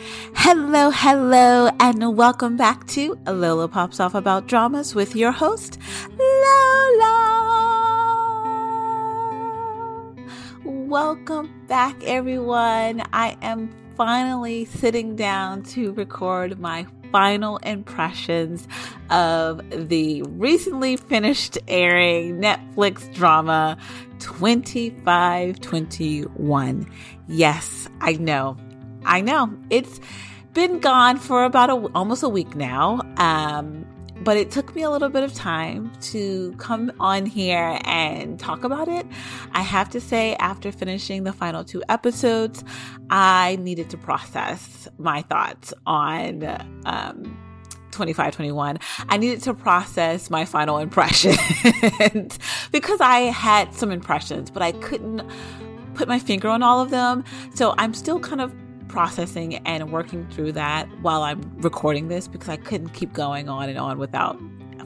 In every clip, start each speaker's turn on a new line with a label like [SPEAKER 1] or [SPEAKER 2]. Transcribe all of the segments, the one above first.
[SPEAKER 1] Hello, hello, and welcome back to Lola Pops Off About Dramas with your host, Lola. Welcome back, everyone. I am finally sitting down to record my final impressions of the recently finished airing Netflix drama 2521. Yes, I know I know it's been gone for about a, almost a week now. Um, but it took me a little bit of time to come on here and talk about it. I have to say, after finishing the final two episodes, I needed to process my thoughts on um, 2521. I needed to process my final impressions because I had some impressions, but I couldn't put my finger on all of them. So I'm still kind of processing and working through that while I'm recording this because I couldn't keep going on and on without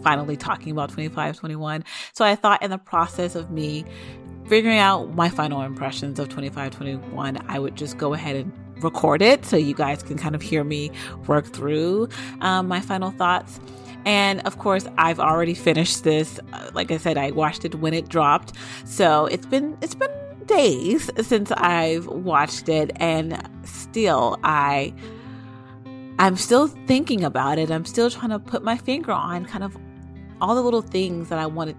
[SPEAKER 1] finally talking about 2521. So I thought in the process of me figuring out my final impressions of 2521, I would just go ahead and record it so you guys can kind of hear me work through um, my final thoughts. And of course, I've already finished this. Like I said, I watched it when it dropped. So it's been, it's been days since I've watched it and still I I'm still thinking about it. I'm still trying to put my finger on kind of all the little things that I wanted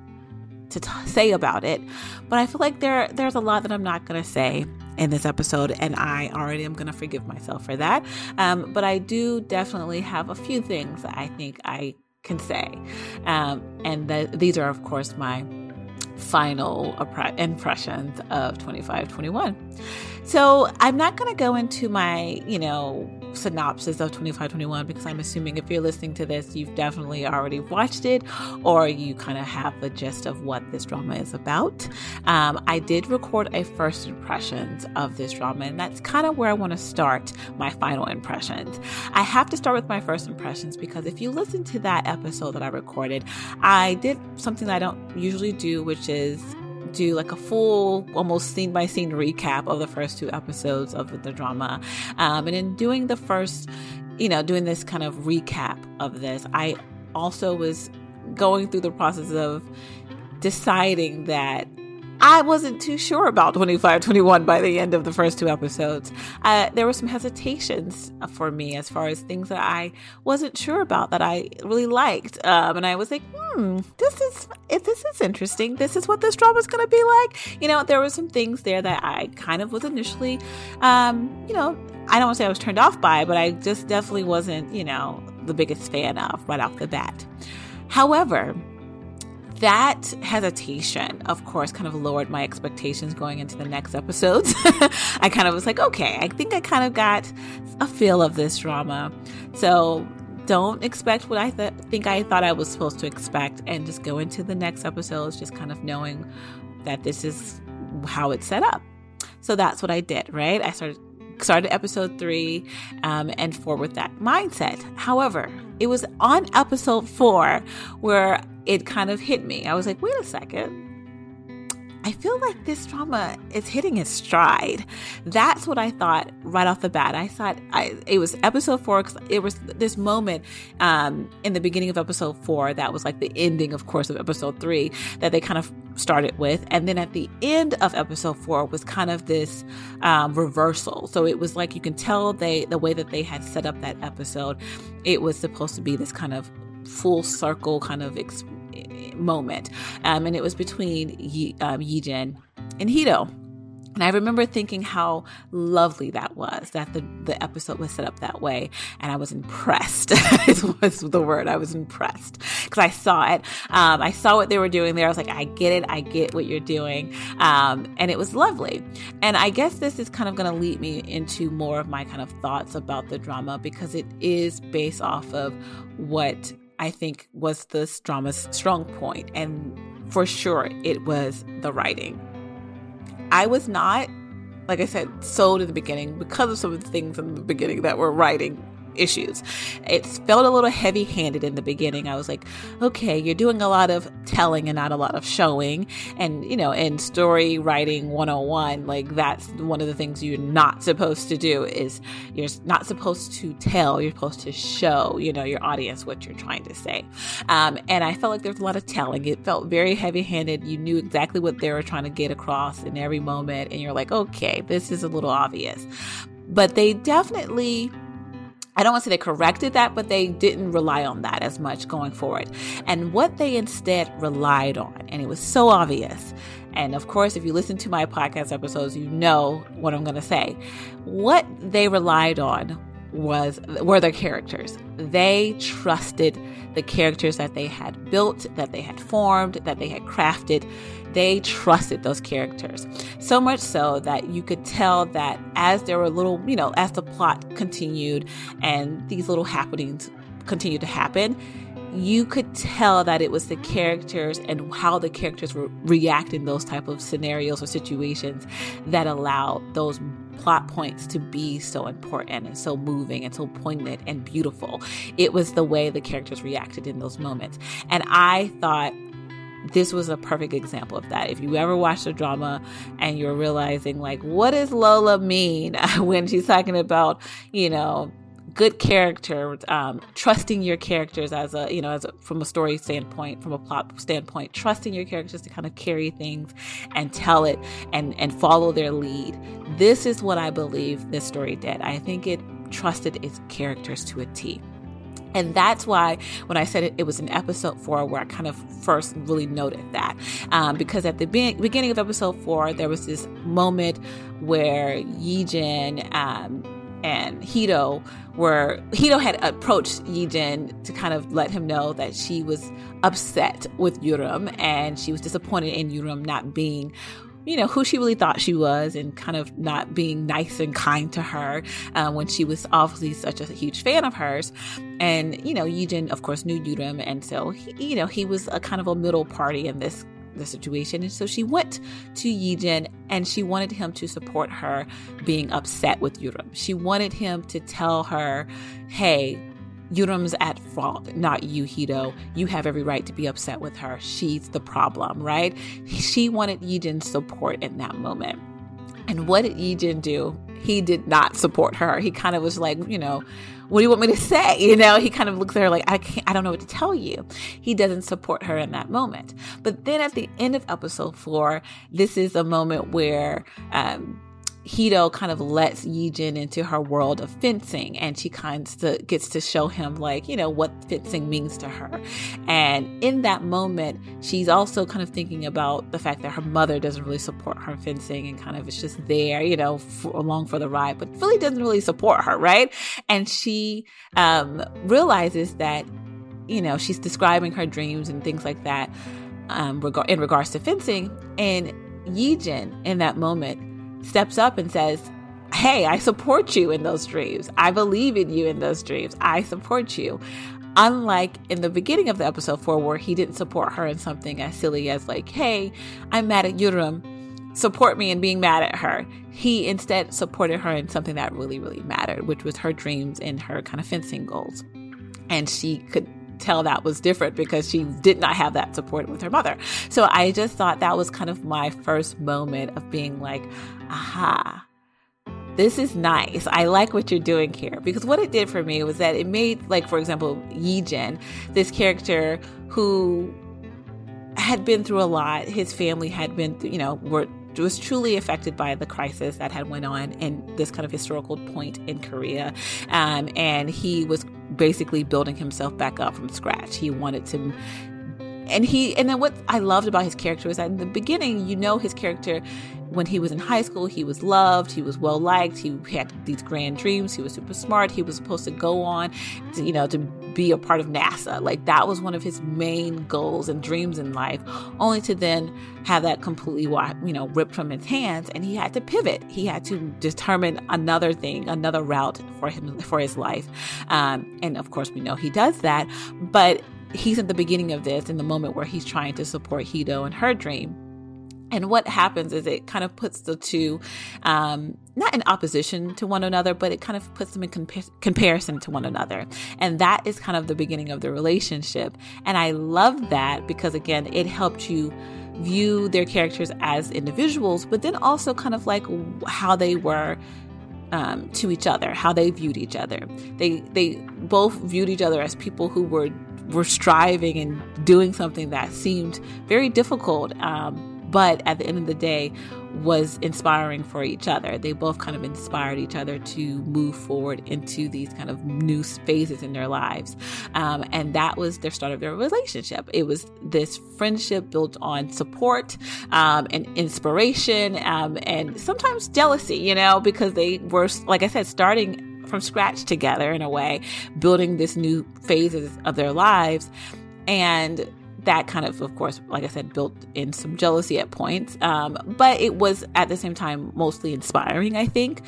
[SPEAKER 1] to t- say about it. But I feel like there there's a lot that I'm not going to say in this episode, and I already am going to forgive myself for that. Um, but I do definitely have a few things that I think I can say, um, and these are, of course, my final impressions of 2521. So I'm not going to go into my, you know, synopsis of 2521 because I'm assuming if you're listening to this, you've definitely already watched it or you kind of have the gist of what this drama is about. Um, I did record a first impressions of this drama, and that's kind of where I want to start my final impressions. I have to start with my first impressions because if you listen to that episode that I recorded, I did something that I don't usually do, which is do like a full, almost scene by scene recap of the first two episodes of the drama. Um, and in doing the first, you know, doing this kind of recap of this, I also was going through the process of deciding that I wasn't too sure about 2521 by the end of the first two episodes. Uh, there were some hesitations for me as far as things that I wasn't sure about that I really liked. Um, and I was like, hmm, this is, this is interesting. This is what this drama is going to be like. You know, there were some things there that I kind of was initially, um, you know, I don't want to say I was turned off by, but I just definitely wasn't, you know, the biggest fan of right off the bat. However, that hesitation, of course, kind of lowered my expectations going into the next episodes. I kind of was like, okay, I think I kind of got a feel of this drama. So don't expect what I th- think I thought I was supposed to expect and just go into the next episodes just kind of knowing that this is how it's set up. So that's what I did, right? I started started episode three um, and four with that mindset. However, it was on episode four where it kind of hit me. I was like, wait a second. I feel like this drama is hitting its stride. That's what I thought right off the bat. I thought I, it was episode four. because It was this moment um, in the beginning of episode four that was like the ending, of course, of episode three that they kind of started with, and then at the end of episode four was kind of this um, reversal. So it was like you can tell they the way that they had set up that episode. It was supposed to be this kind of full circle kind of ex- moment. Um, and it was between Yi, um, Yijin and Hee-do. And I remember thinking how lovely that was, that the, the episode was set up that way. And I was impressed, was the word. I was impressed because I saw it. Um, I saw what they were doing there. I was like, I get it. I get what you're doing. Um, and it was lovely. And I guess this is kind of going to lead me into more of my kind of thoughts about the drama because it is based off of what I think was this drama's strong. And for sure, it was the writing I was not, like I said, sold in the beginning because of some of the things in the beginning that were writing issues. It felt a little heavy handed in the beginning. I was like, okay, you're doing a lot of telling and not a lot of showing. And, you know, in story writing 101, like that's one of the things you're not supposed to do is you're not supposed to tell, you're supposed to show, you know, your audience what you're trying to say. Um, and I felt like there's a lot of telling. It felt very heavy handed. You knew exactly what they were trying to get across in every moment. And you're like, okay, this is a little obvious. But they definitely I don't want to say they corrected that, but they didn't rely on that as much going forward. And what they instead relied on, and it was so obvious. And of course, if you listen to my podcast episodes, you know what I'm going to say. What they relied on was were their characters. They trusted the characters that they had built, that they had formed, that they had crafted they trusted those characters. So much so that you could tell that as there were little, you know, as the plot continued and these little happenings continued to happen, you could tell that it was the characters and how the characters were reacting those type of scenarios or situations that allowed those plot points to be so important and so moving and so poignant and beautiful. It was the way the characters reacted in those moments. And I thought this was a perfect example of that. If you ever watch the drama and you're realizing, like, what does Lola mean when she's talking about, you know, good character, um, trusting your characters as a, you know, as a, from a story standpoint, from a plot standpoint, trusting your characters to kind of carry things and tell it and and follow their lead. This is what I believe this story did. I think it trusted its characters to a T. And that's why when I said it, it was in episode four where I kind of first really noted that. Um, because at the be- beginning of episode four, there was this moment where Yijin um, and Hee-do were, Hee-do had approached Yijin to kind of let him know that she was upset with Yurim and she was disappointed in Yurim not being you know, who she really thought she was and kind of not being nice and kind to her uh, when she was obviously such a huge fan of hers. And, you know, Yijin, of course, knew Yurim. And so, he, you know, he was a kind of a middle party in this the situation. And so she went to Yijin and she wanted him to support her being upset with Yurim. She wanted him to tell her, hey, Yurim's at fault, not you, Hee-do. You have every right to be upset with her. She's the problem, right? She wanted Yijin's support in that moment. And what did Yijin do? He did not support her. He kind of was like, you know, what do you want me to say? You know, he kind of looks at her like, I can't, I don't know what to tell you. He doesn't support her in that moment. But then at the end of episode four, this is a moment where, um, Hee-do kind of lets Yijin into her world of fencing and she kind of gets to show him like, you know, what fencing means to her. And in that moment, she's also kind of thinking about the fact that her mother doesn't really support her fencing and kind of it's just there, you know, for, along for the ride, but really doesn't really support her, right? And she um, realizes that, you know, she's describing her dreams and things like that um, in regards to fencing. And Yijin in that moment steps up and says, Hey, I support you in those dreams. I believe in you in those dreams. I support you. Unlike in the beginning of the episode four, where he didn't support her in something as silly as, like, Hey, I'm mad at Yurim. Support me in being mad at her. He instead supported her in something that really, really mattered, which was her dreams and her kind of fencing goals. And she could tell that was different because she did not have that support with her mother. So I just thought that was kind of my first moment of being like, aha, this is nice. I like what you're doing here. Because what it did for me was that it made, like, for example, Yijin, this character who had been through a lot. His family had been, you know, were was truly affected by the crisis that had went on in this kind of historical point in Korea, um, and he was basically building himself back up from scratch. He wanted to and he and then what I loved about his character was that in the beginning, you know his character when he was in high school, he was loved, he was well liked, he had these grand dreams, he was super smart, he was supposed to go on to, you know, to be a part of NASA. Like that was one of his main goals and dreams in life, only to then have that completely, you know, ripped from his hands and he had to pivot. He had to determine another thing, another route for him, for his life. Um, and of course, we know he does that, but he's at the beginning of this in the moment where he's trying to support Hee-do and her dream. And what happens is it kind of puts the two, um, not in opposition to one another, but it kind of puts them in compa- comparison to one another. And that is kind of the beginning of the relationship. And I love that because, again, it helped you view their characters as individuals, but then also kind of like how they were um, to each other, how they viewed each other. They they both viewed each other as people who were were striving and doing something that seemed very difficult, um, but at the end of the day was inspiring for each other. They both kind of inspired each other to move forward into these kind of new phases in their lives. Um, and that was their start of their relationship. It was this friendship built on support um, and inspiration um, and sometimes jealousy, you know, because they were, like I said, starting from scratch together in a way, building this new phases of their lives. And that kind of, of course, like I said, built in some jealousy at points. Um, but it was at the same time mostly inspiring, I think.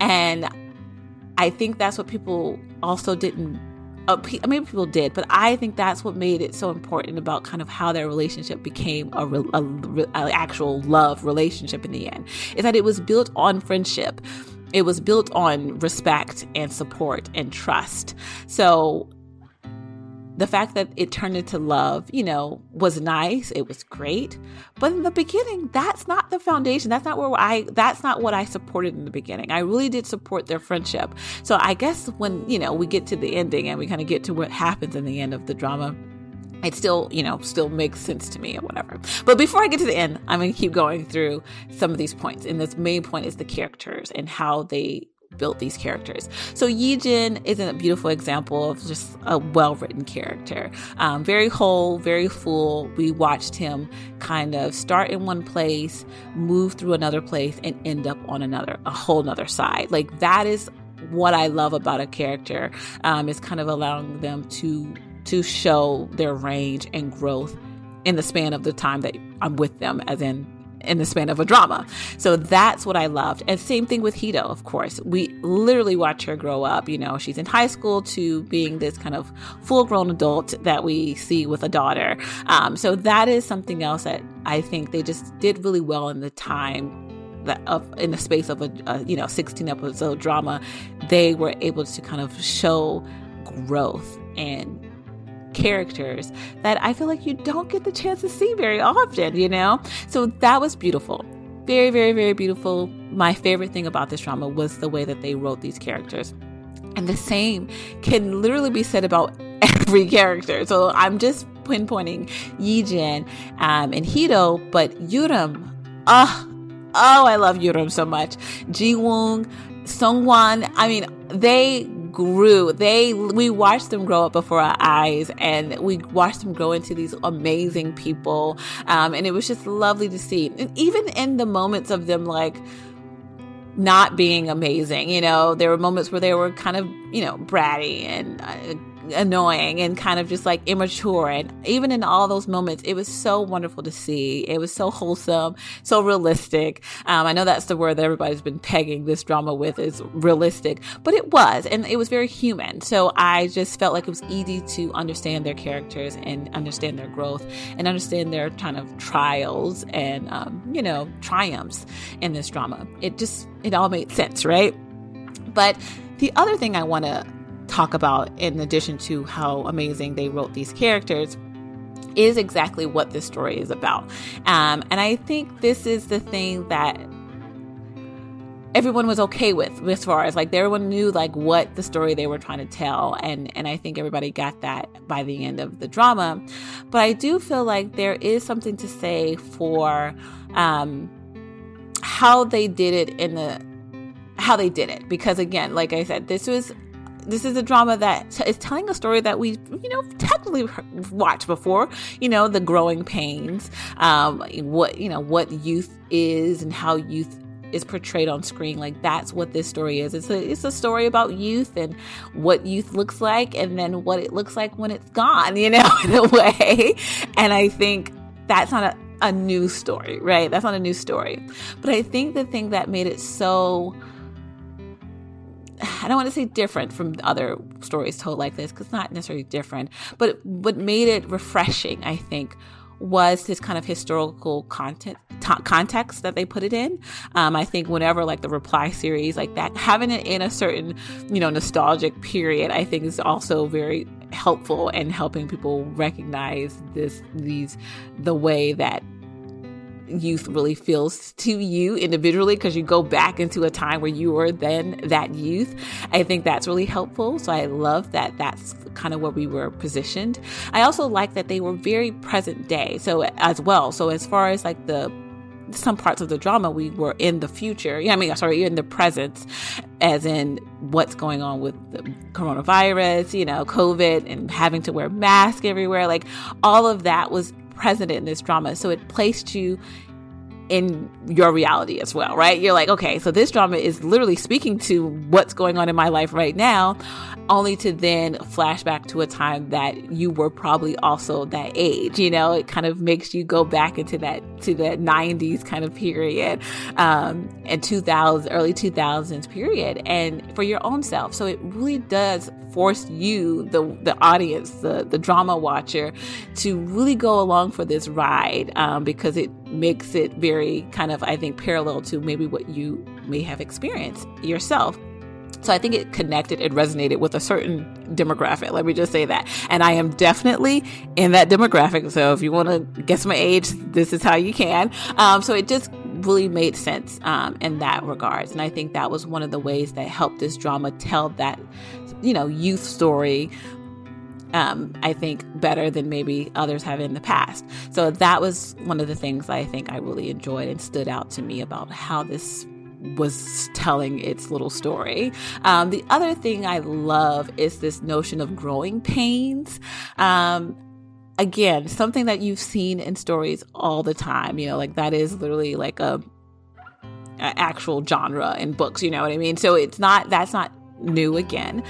[SPEAKER 1] And I think that's what people also didn't. Uh, maybe people did, but I think that's what made it so important about kind of how their relationship became a, a, a actual love relationship in the end. Is that it was built on friendship it was built on respect and support and trust. So the fact that it turned into love, you know, was nice. It was great. But in the beginning, that's not the foundation. That's not where I that's not what I supported in the beginning. I really did support their friendship. So I guess when, you know, we get to the ending and we kind of get to what happens in the end of the drama, it still, you know, still makes sense to me or whatever. But before I get to the end, I'm going to keep going through some of these points. And this main point is the characters and how they built these characters. So Yijin is a beautiful example of just a well-written character. Um, very whole, very full. We watched him kind of start in one place, move through another place, and end up on another, a whole nother side. Like that is what I love about a character. Um, is kind of allowing them to to show their range and growth in the span of the time that I'm with them, as in in the span of a drama. So that's what I loved. And same thing with Hee-do, of course. We literally watch her grow up. You know, she's in high school to being this kind of full grown adult that we see with a daughter. Um, so that is something else that I think they just did really well in the time that in the space of a, a you know 16 episode drama. They were able to kind of show growth and characters that I feel like you don't get the chance to see very often, you know? So that was beautiful. Very, very, very beautiful. My favorite thing about this drama was the way that they wrote these characters. And the same can literally be said about every character. So I'm just pinpointing Yijin um, and Hee-do, but Yurim, oh, oh, I love Yurim so much. Jiwoong, Sungwon, I mean, they grew. They we watched them grow up before our eyes, and we watched them grow into these amazing people. Um, and it was just lovely to see. And even in the moments of them like not being amazing, you know, there were moments where they were kind of you know bratty and. Uh, annoying and kind of just like immature. And even in all those moments, it was so wonderful to see. It was so wholesome, so realistic. Um, I know that's the word that everybody's been pegging this drama with is realistic, but it was, and it was very human. So I just felt like it was easy to understand their characters and understand their growth and understand their kind of trials and, um, you know, triumphs in this drama. It just, it all made sense, right? But the other thing I want to talk about, in addition to how amazing they wrote these characters, is exactly what this story is about. Um, and I think this is the thing that everyone was okay with as far as like everyone knew like what the story they were trying to tell and and I think everybody got that by the end of the drama but I do feel like there is something to say for um how they did it in the how they did it because again like I said this was this is a drama that t- is telling a story that we, you know, technically watched before. You know, the growing pains, um, what you know, what youth is, and how youth is portrayed on screen. Like that's what this story is. It's a it's a story about youth and what youth looks like, and then what it looks like when it's gone. You know, in a way. And I think that's not a a new story, right? That's not a new story. But I think the thing that made it so I don't want to say different from other stories told like this because it's not necessarily different, but what made it refreshing, I think, was this kind of historical content t- context that they put it in. Um, I think whenever like the reply series like that, having it in a certain you know nostalgic period, I think is also very helpful in helping people recognize this these the way that youth really feels to you individually because you go back into a time where you were then that youth. I think that's really helpful. So I love that that's kind of where we were positioned. I also like that they were very present day. So as well. So as far as like the some parts of the drama we were in the future. Yeah, I mean, sorry, in the present, as in what's going on with the coronavirus, you know, COVID, and having to wear masks everywhere. Like all of that was present in this drama. So it placed you in your reality as well, right? You're like, okay, so this drama is literally speaking to what's going on in my life right now, only to then flash back to a time that you were probably also that age. You know, it kind of makes you go back into that to that 90s kind of period, um, and 2000 early 2000s period, and for your own self. So it really does force you, the the audience, the the drama watcher, to really go along for this ride um, because it makes it very kind of I think parallel to maybe what you may have experienced yourself. So I think it connected, it resonated with a certain demographic. Let me just say that. And I am definitely in that demographic. So if you want to guess my age, this is how you can. Um, so it just really made sense um, in that regards. And I think that was one of the ways that helped this drama tell that you know, youth story um, I think better than maybe others have in the past. So that was one of the things I think I really enjoyed and stood out to me about how this was telling its little story. Um, the other thing I love is this notion of growing pains. Um, again, something that you've seen in stories all the time. You know, like that is literally like a, a actual genre in books. You know what I mean? So it's not that's not new again.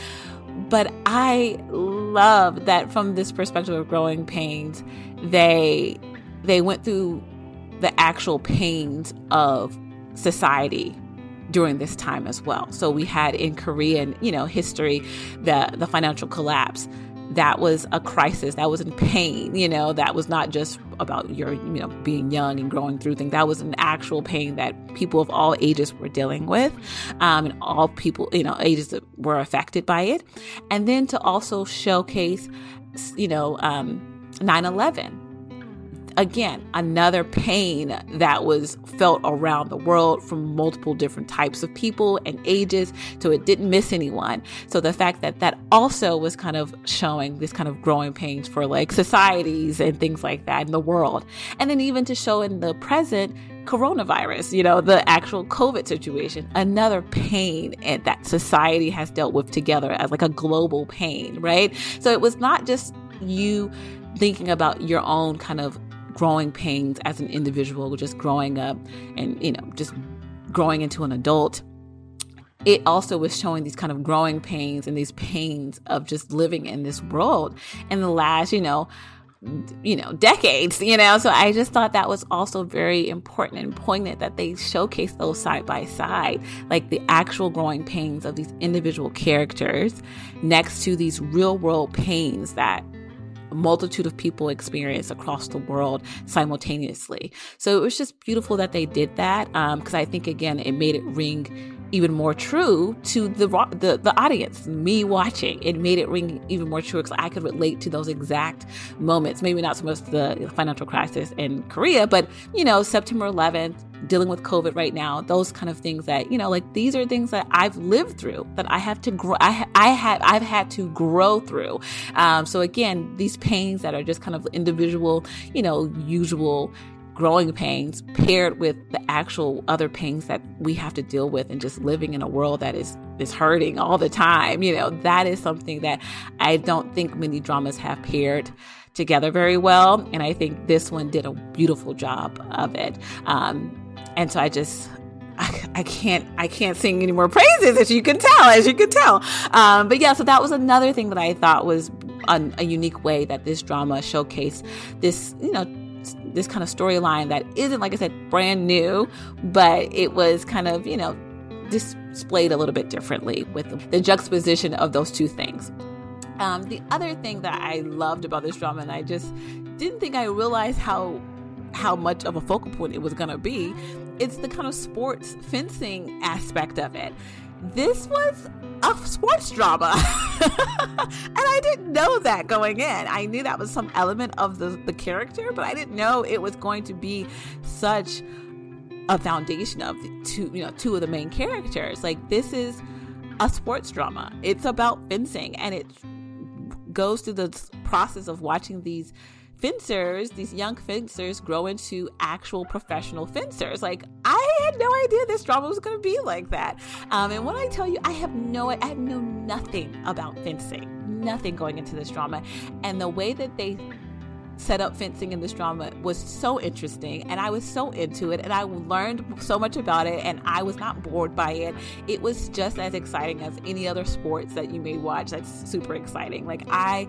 [SPEAKER 1] But I love that from this perspective of growing pains, they they went through the actual pains of society during this time as well. So we had in Korean, you know, history the the financial collapse that was a crisis that was in pain you know that was not just about your you know being young and growing through things. That was an actual pain that people of all ages were dealing with um, and all people you know ages that were affected by it. And then to also showcase you know um, 9-11 again, another pain that was felt around the world from multiple different types of people and ages. So it didn't miss anyone. So the fact that that also was kind of showing this kind of growing pains for like societies and things like that in the world. And then even to show in the present, coronavirus, you know, the actual COVID situation, another pain that society has dealt with together as like a global pain, right? So it was not just you thinking about your own kind of growing pains as an individual, just growing up and, you know, just growing into an adult. It also was showing these kind of growing pains and these pains of just living in this world in the last, you know, you know, decades, you know. So I just thought that was also very important and poignant that they showcase those side by side, like the actual growing pains of these individual characters next to these real world pains that multitude of people experience across the world simultaneously. So it was just beautiful that they did that because um, I think again it made it ring even more true to the the, the audience, me watching. It made it ring even more true because I could relate to those exact moments. Maybe not so much the financial crisis in Korea, but you know September 11th, dealing with COVID right now, those kind of things that, you know, like these are things that I've lived through that I have to grow. I, I have, I've had to grow through. Um, so again, these pains that are just kind of individual, you know, usual growing pains paired with the actual other pains that we have to deal with and just living in a world that is is hurting all the time. You know, that is something that I don't think many dramas have paired together very well. And I think this one did a beautiful job of it. Um, and so I just, I, can't I can't sing any more praises as you can tell as you can tell um, but yeah so that was another thing that I thought was a unique way that this drama showcased this you know this kind of storyline that isn't like I said brand new but it was kind of you know displayed a little bit differently with the juxtaposition of those two things um, the other thing that I loved about this drama, and I just didn't think I realized how how much of a focal point it was going to be, it's the kind of sports fencing aspect of it. This was a sports drama. and I didn't know that going in. I knew that was some element of the, the character, but I didn't know it was going to be such a foundation of two, you know, two of the main characters. Like this is a sports drama. It's about fencing and it goes through the process of watching these fencers, these young fencers, grow into actual professional fencers. Like I had no idea this drama was going to be like that. Um, and when I tell you, I have no, I know nothing about fencing, nothing going into this drama, and the way that they set up fencing in this drama was so interesting and I was so into it and I learned so much about it and I was not bored by it. It was just as exciting as any other sports that you may watch that's super exciting. Like I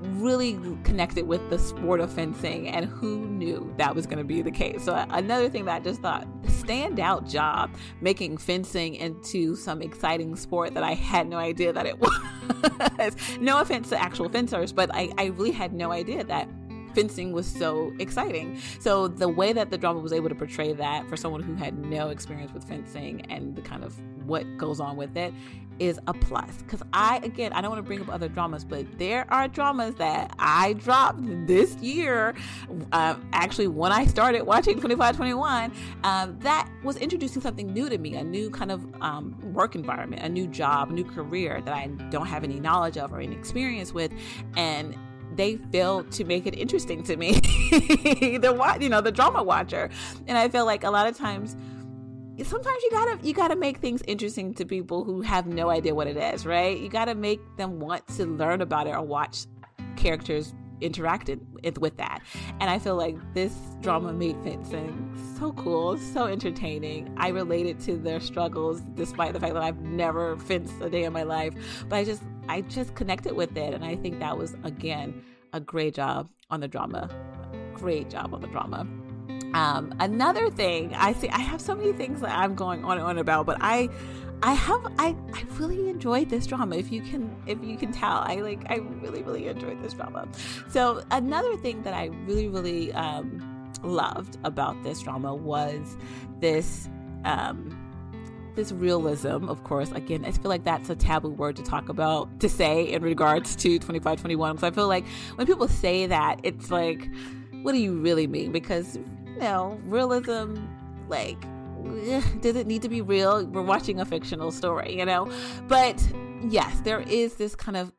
[SPEAKER 1] really connected with the sport of fencing and who knew that was going to be the case. So another thing that i just thought standout job making fencing into some exciting sport that i had no idea that it was. No offense to actual fencers but I, I really had no idea that fencing was so exciting. So the way that the drama was able to portray that for someone who had no experience with fencing and the kind of what goes on with it is a plus. Because I, again, I don't want to bring up other dramas, but there are dramas that I dropped this year. Uh, actually, when I started watching 2521, um, that was introducing something new to me, a new kind of um, work environment, a new job, a new career that I don't have any knowledge of or any experience with. And they failed to make it interesting to me. the you know the drama watcher, and I feel like a lot of times sometimes you gotta you gotta make things interesting to people who have no idea what it is right? You gotta make them want to learn about it or watch characters interacted with that. And i feel like this drama made fencing so cool so entertaining. I related to their struggles despite the fact that i've never fenced a day in my life. But i just I just connected with it. And I think that was, again, a great job on the drama. Great job on the drama. Um, another thing I see, I have so many things that I'm going on and on about, but I, I have, I, I really enjoyed this drama. If you can, if you can tell, I like, I really, really enjoyed this drama. So another thing that I really, really um, loved about this drama was this um, this realism, of course, again, I feel like that's a taboo word to talk about, to say in regards to 2521. Because I feel like when people say that, it's like, what do you really mean? Because, you know, realism, like, does it need to be real? We're watching a fictional story, you know? But yes, there is this kind of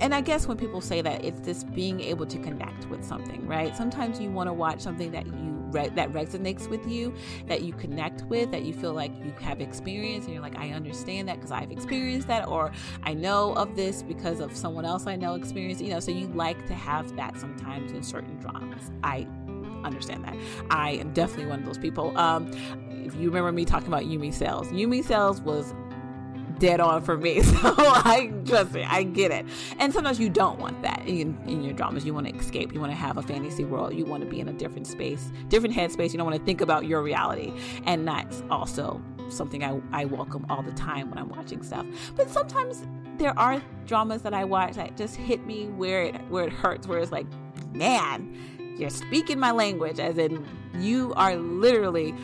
[SPEAKER 1] and I guess when people say that, it's this being able to connect with something, right? Sometimes you want to watch something that you re- that resonates with you, that you connect with, that you feel like you have experience, and you're like, I understand that because I've experienced that, or I know of this because of someone else I know experienced. You know, so you like to have that sometimes in certain dramas. I understand that. I am definitely one of those people. Um, if you remember me talking about Yumi Cells, Yumi Cells was dead on for me. So I trust me, I get it. And sometimes you don't want that in, in your dramas. You want to escape. You want to have a fantasy world. You want to be in a different space, different headspace. You don't want to think about your reality. And that's also something I, I welcome all the time when I'm watching stuff. But sometimes there are dramas that I watch that just hit me where it where it hurts, where it's like, man, you're speaking my language, as in you are literally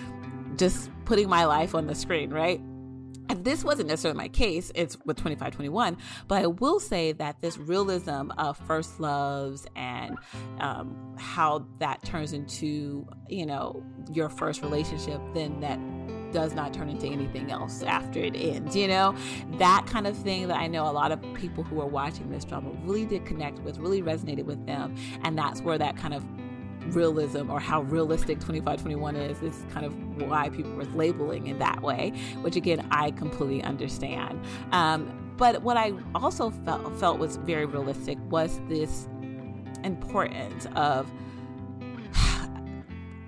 [SPEAKER 1] just putting my life on the screen, right? And this wasn't necessarily my case, it's with 2521, but I will say that this realism of first loves and um, how that turns into, you know, your first relationship, then that does not turn into anything else after it ends, you know? That kind of thing that I know a lot of people who are watching this drama really did connect with, really resonated with them. And that's where that kind of realism or how realistic 2521 is is kind of why people were labeling it that way, which again I completely understand. Um, but what I also felt felt was very realistic was this importance of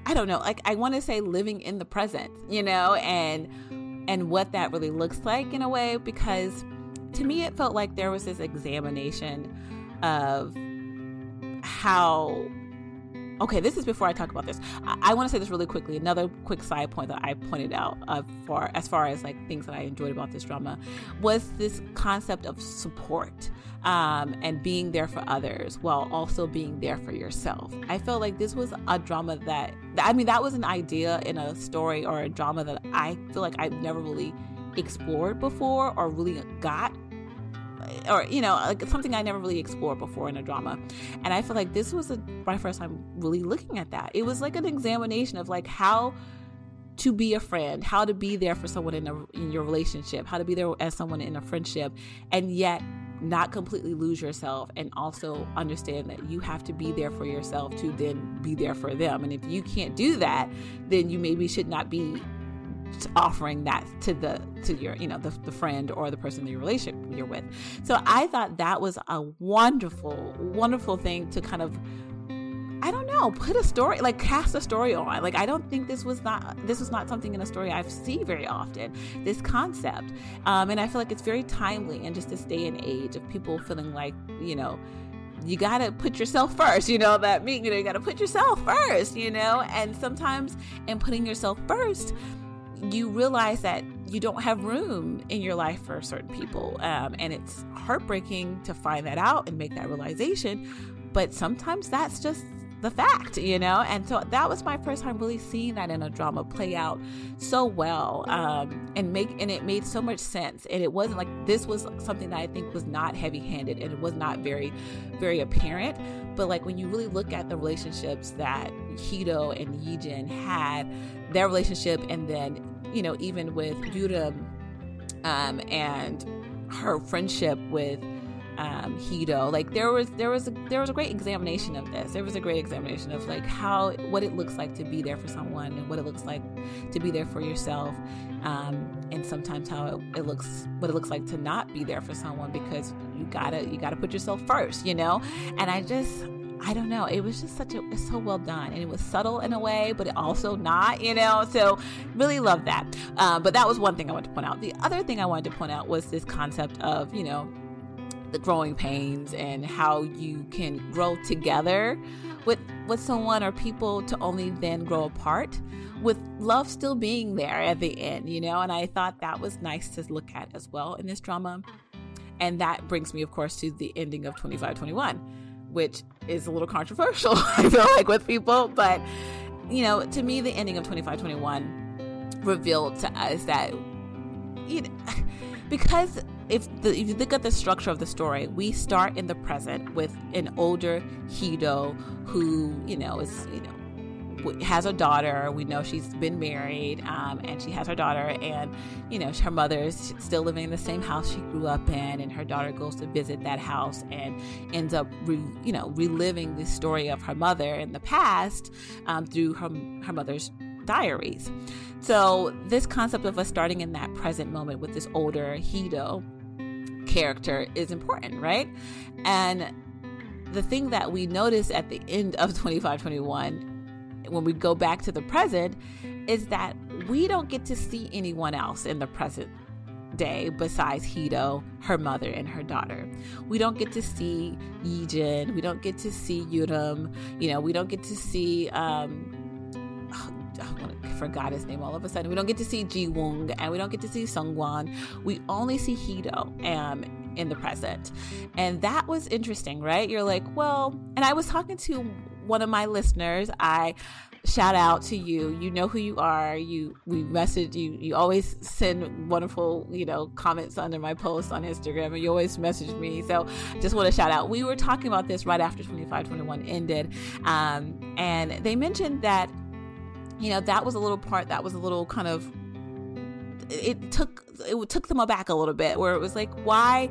[SPEAKER 1] I don't know, like I want to say living in the present, you know, and and what that really looks like in a way because to me it felt like there was this examination of how okay this is before i talk about this. I, I want to say this really quickly another quick side point that i pointed out uh, for as far as like things that i enjoyed about this drama was this concept of support um, and being there for others while also being there for yourself. I felt like this was a drama that i mean that was an idea in a story or a drama that i feel like i've never really explored before or really got or you know like something i never really explored before in a drama. And i feel like this was a, my first time really looking at that. It was like an examination of like how to be a friend how to be there for someone in, a, in your relationship how to be there as someone in a friendship and yet not completely lose yourself and also understand that you have to be there for yourself to then be there for them. And if you can't do that then you maybe should not be offering that to the to your you know the, the friend or the person in your relationship you're with so i thought that was a wonderful wonderful thing to kind of I don't know, put a story, like cast a story on. Like I don't think this was not this was not something in a story I see very often. This concept, um, and I feel like it's very timely in just this day and age of people feeling like you know you got to put yourself first you know that mean you know you got to put yourself first you know and sometimes in putting yourself first you realize that you don't have room in your life for certain people. Um, and it's heartbreaking to find that out and make that realization. But sometimes that's just the fact, you know? And so that was my first time really seeing that in a drama play out so well um, and make and it made so much sense. And it wasn't like this was something that I think was not heavy handed and it was not very, very apparent. But like when you really look at the relationships that Hee-do and Yijin had, their relationship, and then you know, even with Yurim um, and her friendship with um, Hee-do, like there was there was a, there was a great examination of this. There was a great examination of like how what it looks like to be there for someone and what it looks like to be there for yourself, um, and sometimes how it, it looks what it looks like to not be there for someone because you gotta you gotta put yourself first, you know. And I just I don't know. It was just such a, it's so well done. And it was subtle in a way, but it also not, you know? So really love that. Um, but that was one thing I wanted to point out. The other thing I wanted to point out was this concept of, you know, the growing pains and how you can grow together with with someone or people to only then grow apart with love still being there at the end you know and i thought that was nice to look at as well in this drama and that brings me of course to the ending of 2521 which is a little controversial, I feel like, with people. But, you know, to me, the ending of 2521 revealed to us that, you know, because if, the, if you look at the structure of the story, we start in the present with an older Hee-do who, you know, is, you know, has a daughter. We know she's been married, um, and she has her daughter, and you know her mother is still living in the same house she grew up in, and her daughter goes to visit that house and ends up, re, you know, reliving the story of her mother in the past um, through her her mother's diaries. So this concept of us starting in that present moment with this older Hee-do character is important, right? And the thing that we notice at the end of 2521 when we go back to the present is that we don't get to see anyone else in the present day besides Hee-do, her mother, and her daughter. We don't get to see Yijin. We don't get to see Yurim. You know, we don't get to see. Um, oh, I forgot his name all of a sudden. We don't get to see Ji Woong and we don't get to see Seungwon. We only see Hee-do um, in the present. And that was interesting, right? You're like, well, and I was talking to one of my listeners. I shout out to you. You know who you are. You we message you. You always send wonderful, you know, comments under my posts on Instagram, and you always message me. So just want to shout out. We were talking about this right after 2521 ended, um, and they mentioned that you know that was a little part that was a little kind of it took it took them aback a little bit where it was like why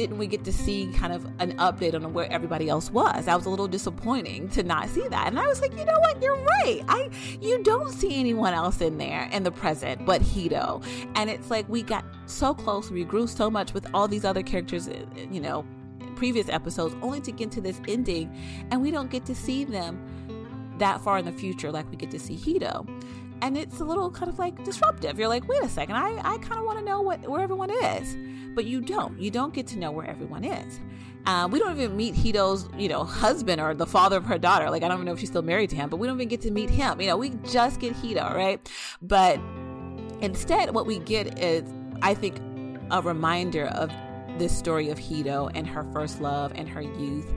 [SPEAKER 1] didn't we get to see kind of an update on where everybody else was? That was a little disappointing to not see that. And I was like, you know what? You're right. I you don't see anyone else in there in the present but Hee-do. And it's like we got so close, we grew so much with all these other characters, uh, you know, previous episodes, only to get to this ending, and we don't get to see them that far in the future like we get to see Hee-do and it's a little kind of like disruptive. You're like, wait a second, I, I kind of want to know what where everyone is, but you don't. You don't get to know where everyone is. Uh, we don't even meet Hee-do's, you know, husband or the father of her daughter. Like, I don't even know if she's still married to him, but we don't even get to meet him. You know, we just get Hee-do, right? But instead, what we get is, I think, a reminder of this story of Hee-do and her first love and her youth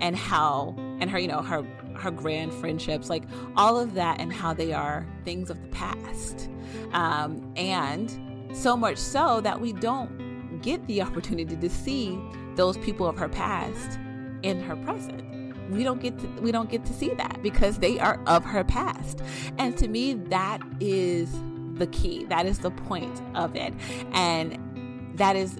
[SPEAKER 1] and how and her you know her her grand friendships like all of that and how they are things of the past. Um, and so much so that we don't get the opportunity to see those people of her past in her present. We don't get to we don't get to see that because they are of her past. And to me that is the key. That is the point of it. And that is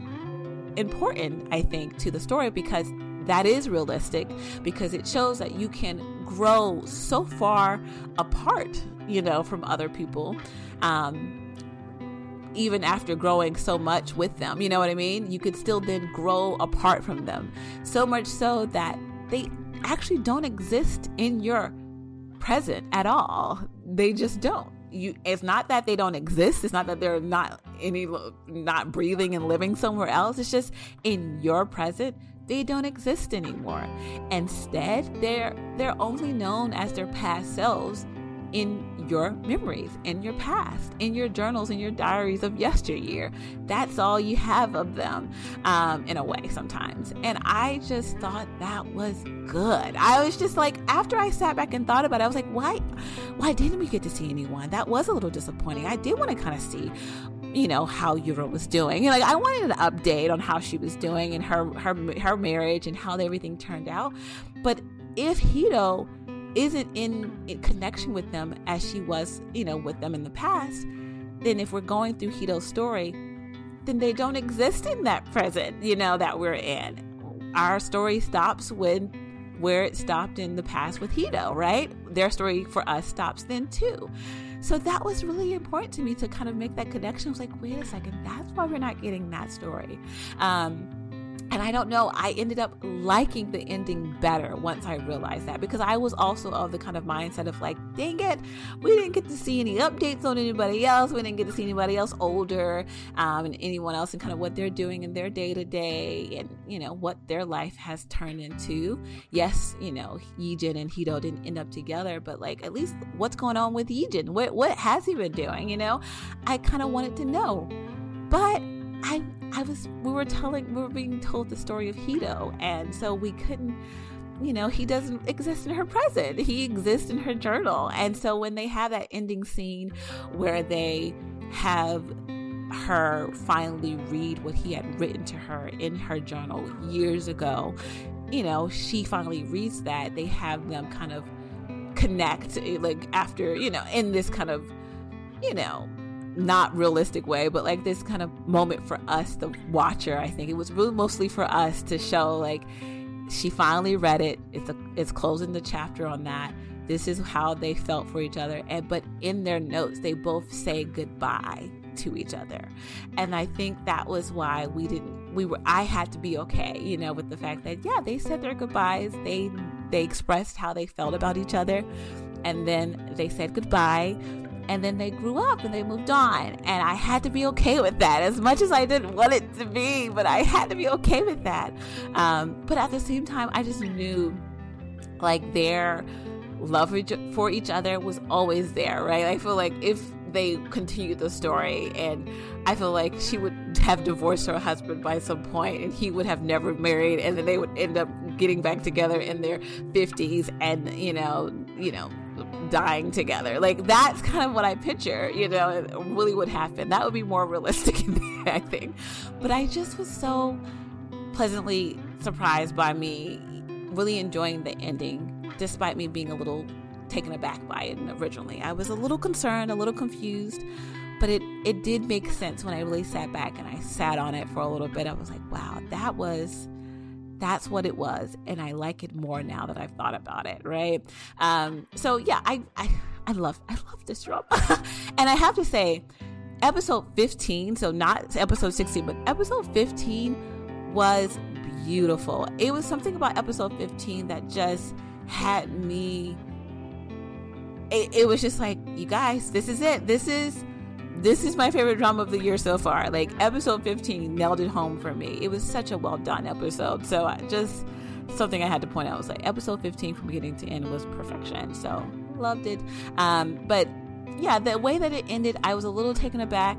[SPEAKER 1] important i think to the story because that is realistic because it shows that you can grow so far apart, you know, from other people. Um, even after growing so much with them, you know what I mean? You could still then grow apart from them. So much so that they actually don't exist in your present at all. They just don't. You it's not that they don't exist, it's not that they're not any not breathing and living somewhere else. It's just in your present they don't exist anymore. Instead, they're they're only known as their past selves in your memories, in your past, in your journals, in your diaries of yesteryear. That's all you have of them, um, in a way, sometimes. And I just thought that was good. I was just like, after I sat back and thought about it, I was like, why, why didn't we get to see anyone? That was a little disappointing. I did want to kind of see you know how Yura was doing. like I wanted an update on how she was doing and her her her marriage and how everything turned out. But if Hee-do isn't in, in connection with them as she was, you know, with them in the past, then if we're going through Hee-do's story, then they don't exist in that present, you know, that we're in. Our story stops when where it stopped in the past with Hee-do, right? Their story for us stops then too. So that was really important to me to kind of make that connection. I was like, wait a second, that's why we're not getting that story. Um, and I don't know, I ended up liking the ending better once I realized that because I was also of the kind of mindset of like, dang it, we didn't get to see any updates on anybody else. We didn't get to see anybody else older um, and anyone else and kind of what they're doing in their day to day and, you know, what their life has turned into. Yes, you know, Yijin and Hee-do didn't end up together, but like at least what's going on with Yijin? What, what has he been doing? You know, I kind of wanted to know. But I I was we were telling we were being told the story of Hee-do and so we couldn't you know he doesn't exist in her present. He exists in her journal. And so when they have that ending scene where they have her finally read what he had written to her in her journal years ago you know she finally reads that they have them kind of connect eh, like after you know in this kind of you know not realistic way, but like this kind of moment for us, the watcher. I think it was really mostly for us to show like she finally read it. It's a, it's closing the chapter on that. This is how they felt for each other, and but in their notes they both say goodbye to each other, and I think that was why we didn't. We were. I had to be okay, you know, with the fact that yeah, they said their goodbyes. They they expressed how they felt about each other, and then they said goodbye and then they grew up and they moved on. And i had to be okay with that. As much as i didn't want it to be but i had to be okay with that. Um, but at the same time i just knew like their love for each other was always there right? I feel like if they continued the story and i feel like she would have divorced her husband by some point and he would have never married and then they would end up getting back together in their 50s and you know you know dying together. Like that's kind of what I picture, you know, really would happen. That would be more realistic, in I think. But I just was so pleasantly surprised by me really enjoying the ending, despite me being a little taken aback by it originally. I was a little concerned, a little confused, but it it did make sense when I really sat back and I sat on it for a little bit. I was like, wow, that was that's what it was and i like it more now that i've thought about it right? Um, so yeah i i, I love i love this drama. And i have to say episode 15 so not episode 16 but episode 15 was beautiful. It was something about episode 15 that just had me it, it was just like you guys this is it. This is this is my favorite drama of the year so far. Like episode 15 nailed it home for me. It was such a well done episode. So I just something I had to point out was like episode 15 from beginning to end was perfection. So loved it. Um, but yeah, the way that it ended, I was a little taken aback.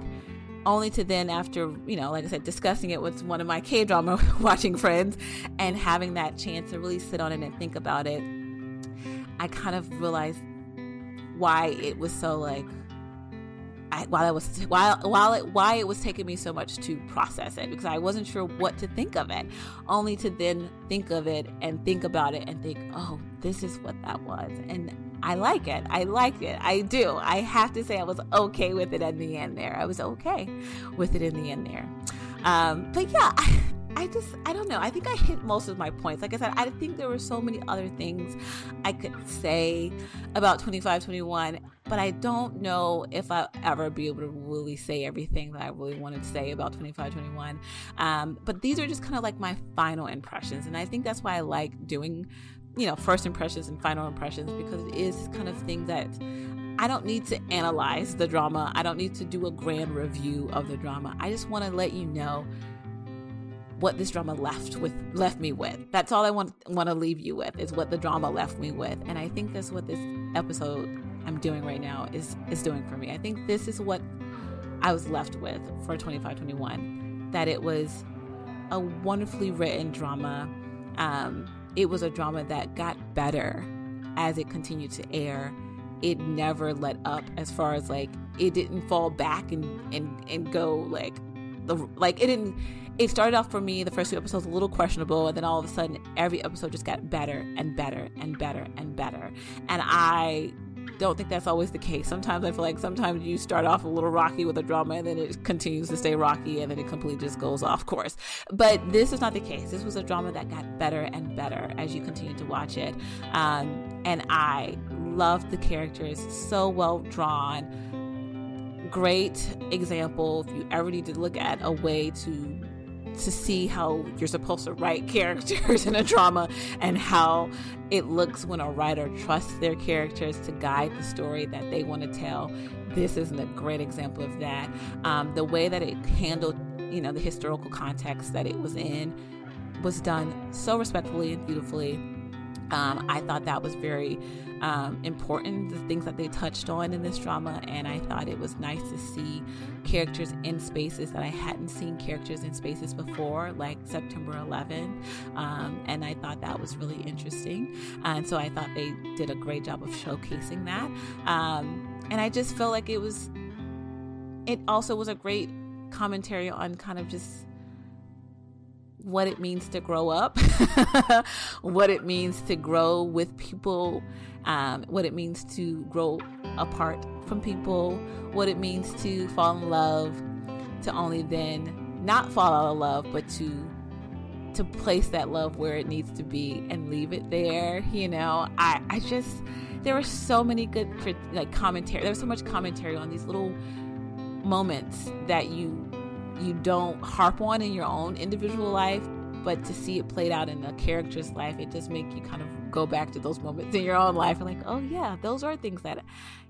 [SPEAKER 1] Only to then, after you know, like I said, discussing it with one of my K drama watching friends and having that chance to really sit on it and think about it, I kind of realized why it was so like I, while I was while while it why it was taking me so much to process it because I wasn't sure what to think of it, only to then think of it and think about it and think, oh, this is what that was, and I like it. I like it. I do. I have to say, I was okay with it in the end. There, I was okay with it in the end. There, um, but yeah. I, I just, I don't know. I think I hit most of my points. Like I said, I think there were so many other things I could say about 2521 but I don't know if I'll ever be able to really say everything that I really wanted to say about 2521. Um, but these are just kind of like my final impressions. And I think that's why I like doing, you know, first impressions and final impressions because it is kind of thing that I don't need to analyze the drama. I don't need to do a grand review of the drama. I just want to let you know what this drama left with left me with. That's all I want want to leave you with is what the drama left me with. And I think that's what this episode I'm doing right now is is doing for me. I think this is what I was left with for 2521 that it was a wonderfully written drama. Um, it was a drama that got better as it continued to air. It never let up as far as like it didn't fall back and and and go like the like it didn't it started off for me the first two episodes a little questionable and then all of a sudden every episode just got better and better and better and better and i don't think that's always the case. Sometimes I feel like sometimes you start off a little rocky with a drama and then it continues to stay rocky and then it completely just goes off course. But this is not the case. This was a drama that got better and better as you continue to watch it. Um, and I loved the characters, so well drawn. Great example if you ever need to look at a way to to see how you're supposed to write characters in a drama and how it looks when a writer trusts their characters to guide the story that they want to tell. This is a great example of that. Um, the way that it handled, you know, the historical context that it was in was done so respectfully and beautifully. Um, I thought that was very um, important, the things that they touched on in this drama, and I thought it was nice to see characters in spaces that I hadn't seen characters in spaces before, like September 11. Um, and I thought that was really interesting. And so I thought they did a great job of showcasing that. Um, and I just felt like it was, it also was a great commentary on kind of just what it means to grow up, what it means to grow with people um, what it means to grow apart from people, what it means to fall in love, to only then not fall out of love, but to to place that love where it needs to be and leave it there. You know, I I just there were so many good like commentary. There was so much commentary on these little moments that you you don't harp on in your own individual life but to see it played out in a character's life it just make you kind of go back to those moments in your own life and like oh yeah those are things that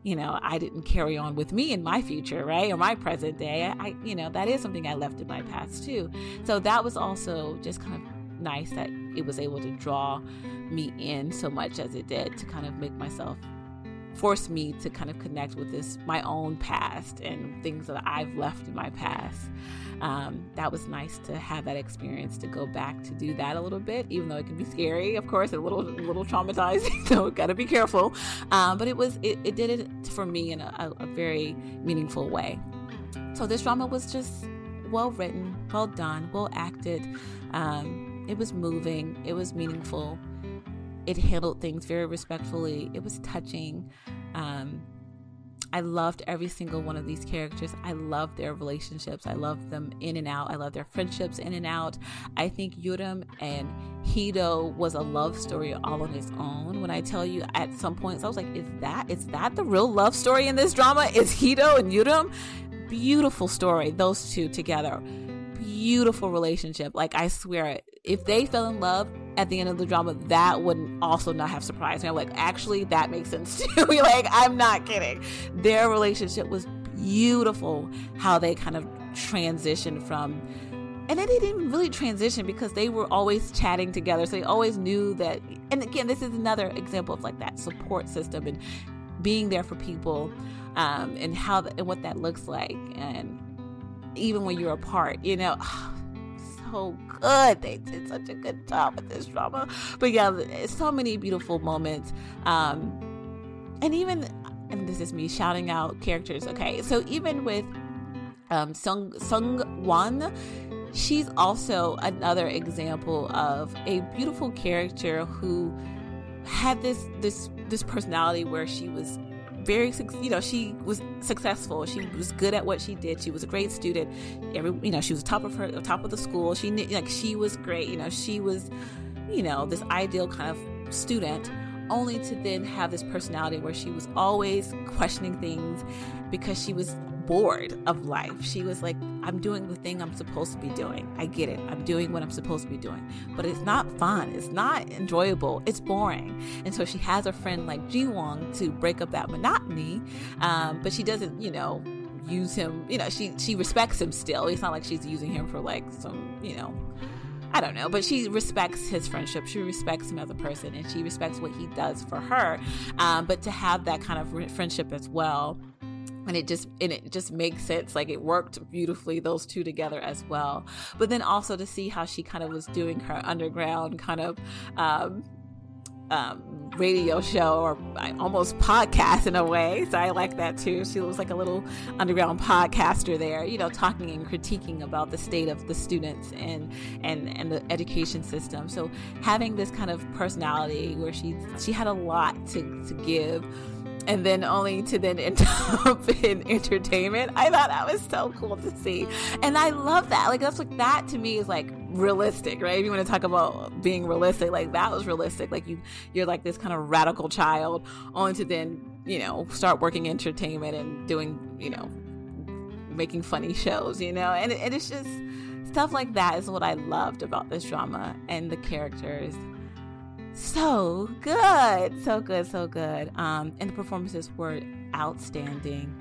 [SPEAKER 1] you know i didn't carry on with me in my future right or my present day. I you know that is something i left in my past too. So that was also just kind of nice that it was able to draw me in so much as it did to kind of make myself force me to kind of connect with this my own past and things that I've left in my past. Um, that was nice to have that experience to go back to do that a little bit, even though it can be scary, of course, a little a little traumatizing. So gotta be careful. Um, but it was it, it, did it for me in a, a very meaningful way. So this drama was just well written, well done, well acted. Um, it was moving. It was meaningful it handled things very respectfully. It was touching. Um, I loved every single one of these characters. I love their relationships. I love them in and out. I love their friendships in and out. I think Yurim and Hee-do was a love story all on its own. When I tell you at some points, I was like, is that is that the real love story in this drama? Is Hee-do and Yurim? Beautiful story, those two together. Beautiful relationship. Like I swear, if they fell in love at the end of the drama, that would also not have surprised me. I'm like, actually, that makes sense too. like, I'm not kidding. Their relationship was beautiful. How they kind of transitioned from and then they didn't really transition because they were always chatting together so they always knew that and again this is another example of like that support system and being there for people um, and how the, and what that looks like and even when you're apart you know? So good. They did such a good job with this drama. But yeah so many beautiful moments. Um, and even and this is me shouting out characters. Okay so even with um, Sung Sung Wan she's also another example of a beautiful character who had this this this personality where she was very you know she was successful. She was good at what she did. She was a great student. Every you know she was top of her top of the school. She knew like she was great. You know she was you know this ideal kind of student only to then have this personality where she was always questioning things because she was bored of life. She was like, I'm doing the thing I'm supposed to be doing. I get it. I'm doing what I'm supposed to be doing. But it's not fun. It's not enjoyable. It's boring. And so she has a friend like Ji Won to break up that monotony. Um, but she doesn't, you know, use him, you know, she, she respects him still. It's not like she's using him for like some, you know, I don't know, but she respects his friendship. She respects him as a person and she respects what he does for her. Um, but to have that kind of friendship as well and it just and it just makes sense like it worked beautifully those two together as well but then also to see how she kind of was doing her underground kind of um, um, radio show or almost podcast in a way. So I like that too. She was like a little underground podcaster there, you know, talking and critiquing about the state of the students and and and the education system. So having this kind of personality where she she had a lot to to give and then only to then end up in entertainment. I thought that was so cool to see. And I love that. Like, that's like, that to me is like realistic, right? If you want to talk about being realistic, like that was realistic. Like, you, you're like this kind of radical child, only to then, you know, start working entertainment and doing, you know, making funny shows, you know? And, and it's just stuff like that is what I loved about this drama and the characters so good, so good, so good. Um, and the performances were outstanding.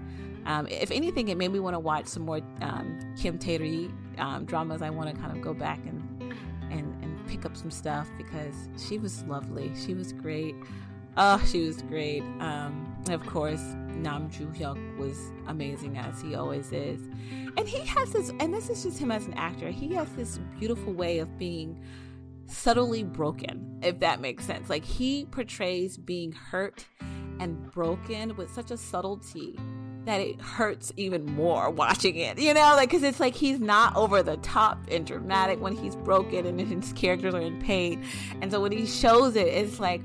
[SPEAKER 1] Um, if anything, it made me want to watch some more um, Kim Tae-ri um, dramas. I want to kind of go back and, and and pick up some stuff because she was lovely. She was great. Oh, she was great. Um, and of course, Nam Joo Hyuk was amazing as he always is. And he has this, and this is just him as an actor. He has this beautiful way of being subtly broken, if that makes sense. Like he portrays being hurt and broken with such a subtlety that it hurts even more watching it, you know, like because it's like he's not over the top and dramatic when he's broken and his characters are in pain, and so when he shows it, it's like,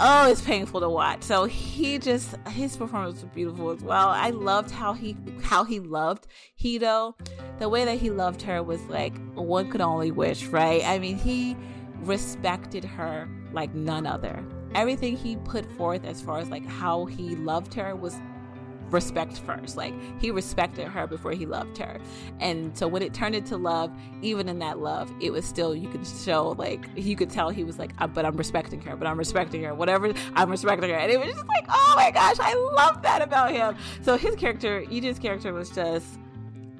[SPEAKER 1] oh, it's painful to watch. So he just his performance was beautiful as well. I loved how he how he loved Hee-do. The way that he loved her was like one could only wish, right? I mean, he respected her like none other. Everything he put forth as far as like how he loved her was respect first. Like he respected her before he loved her. And so when it turned into love, even in that love, it was still, you could show like, you could tell he was like, but I'm respecting her, but I'm respecting her, whatever, I'm respecting her. And it was just like, oh my gosh, I love that about him. So his character, Yijin's character was just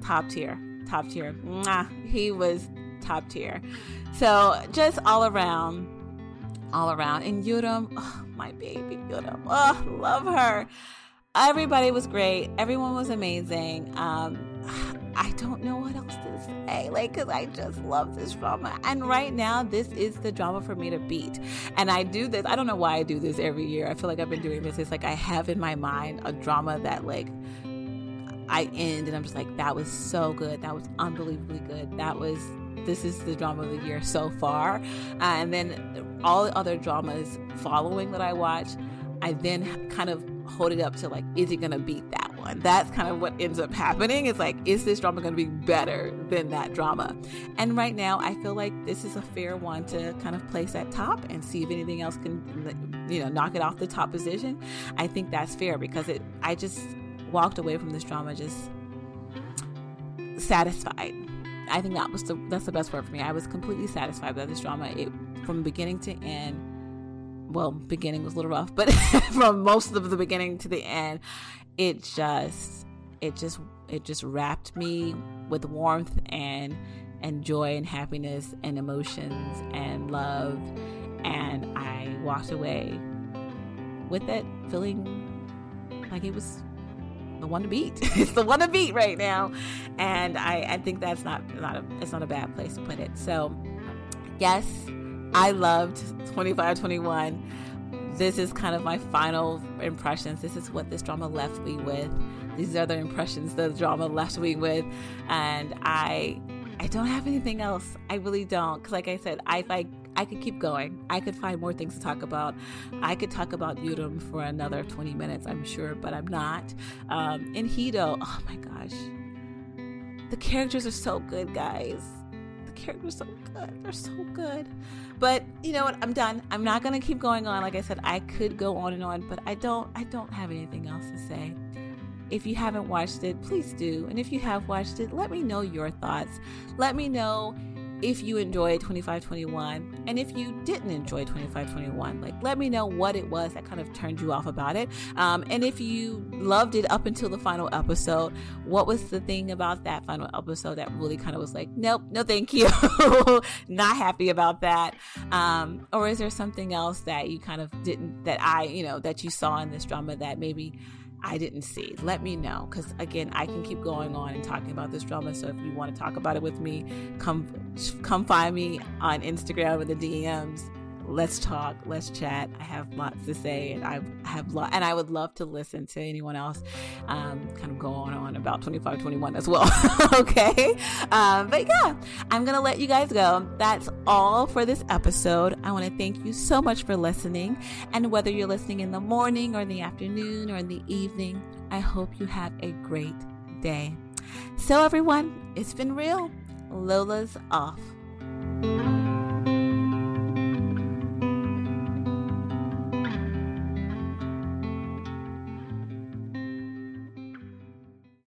[SPEAKER 1] top tier, top tier. Mwah. He was top tier. So just all around, all around. And Yurim, oh, my baby Yurim, oh, love her everybody was great. Everyone was amazing. Um, I don't know what else to say, like, because I just love this drama. And right now, this is the drama for me to beat. And I do this, I don't know why I do this every year. I feel like I've been doing this. It's like I have in my mind a drama that, like, I end and I'm just like, that was so good. That was unbelievably good. That was, this is the drama of the year so far. Uh, and then all the other dramas following that I watch, I then kind of hold it up to like, is it going to beat that one? That's kind of what ends up happening. It's like, is this drama going to be better than that drama? And right now, I feel like this is a fair one to kind of place at top and see if anything else can, you know, knock it off the top position. I think that's fair because it, I just walked away from this drama just satisfied. I think that was the that's the best word for me. I was completely satisfied with this drama. It from beginning to end. Well, beginning was a little rough, but from most of the beginning to the end, it just it just it just wrapped me with warmth and and joy and happiness and emotions and love and I walked away with it feeling like it was the one to beat. it's the one to beat right now, and I, I think that's not not a it's not a bad place to put it. So, yes, I loved 2521. This is kind of my final impressions. This is what this drama left me with. These are the impressions the drama left me with, and I I don't have anything else. I really don't. Cause like I said, I like I could keep going. I could find more things to talk about. I could talk about Yurim for another 20 minutes, I'm sure, but I'm not. Um, and Hee-do, oh my gosh. The characters are so good, guys. Characters so good. They're so good. But you know what? I'm done. I'm not gonna keep going on. Like I said, I could go on and on, but I don't I don't have anything else to say. If you haven't watched it, please do. And if you have watched it, let me know your thoughts. Let me know if you enjoyed 2521 and if you didn't enjoy 2521 like let me know what it was that kind of turned you off about it. Um, and if you loved it up until the final episode what was the thing about that final episode that really kind of was like nope no thank you. Not happy about that. Um, or is there something else that you kind of didn't that i you know that you saw in this drama that maybe I didn't see. Let me know because again, I can keep going on and talking about this drama. So if you want to talk about it with me, come come find me on Instagram in the DMs let's talk, let's chat. I have lots to say, and I have lot, and I would love to listen to anyone else um, kind of go on on about 2521 as well. okay, um, but yeah, I'm gonna let you guys go. That's all for this episode. I want to thank you so much for listening, and whether you're listening in the morning or in the afternoon or in the evening, I hope you have a great day. So everyone, it's been real. Lola's off.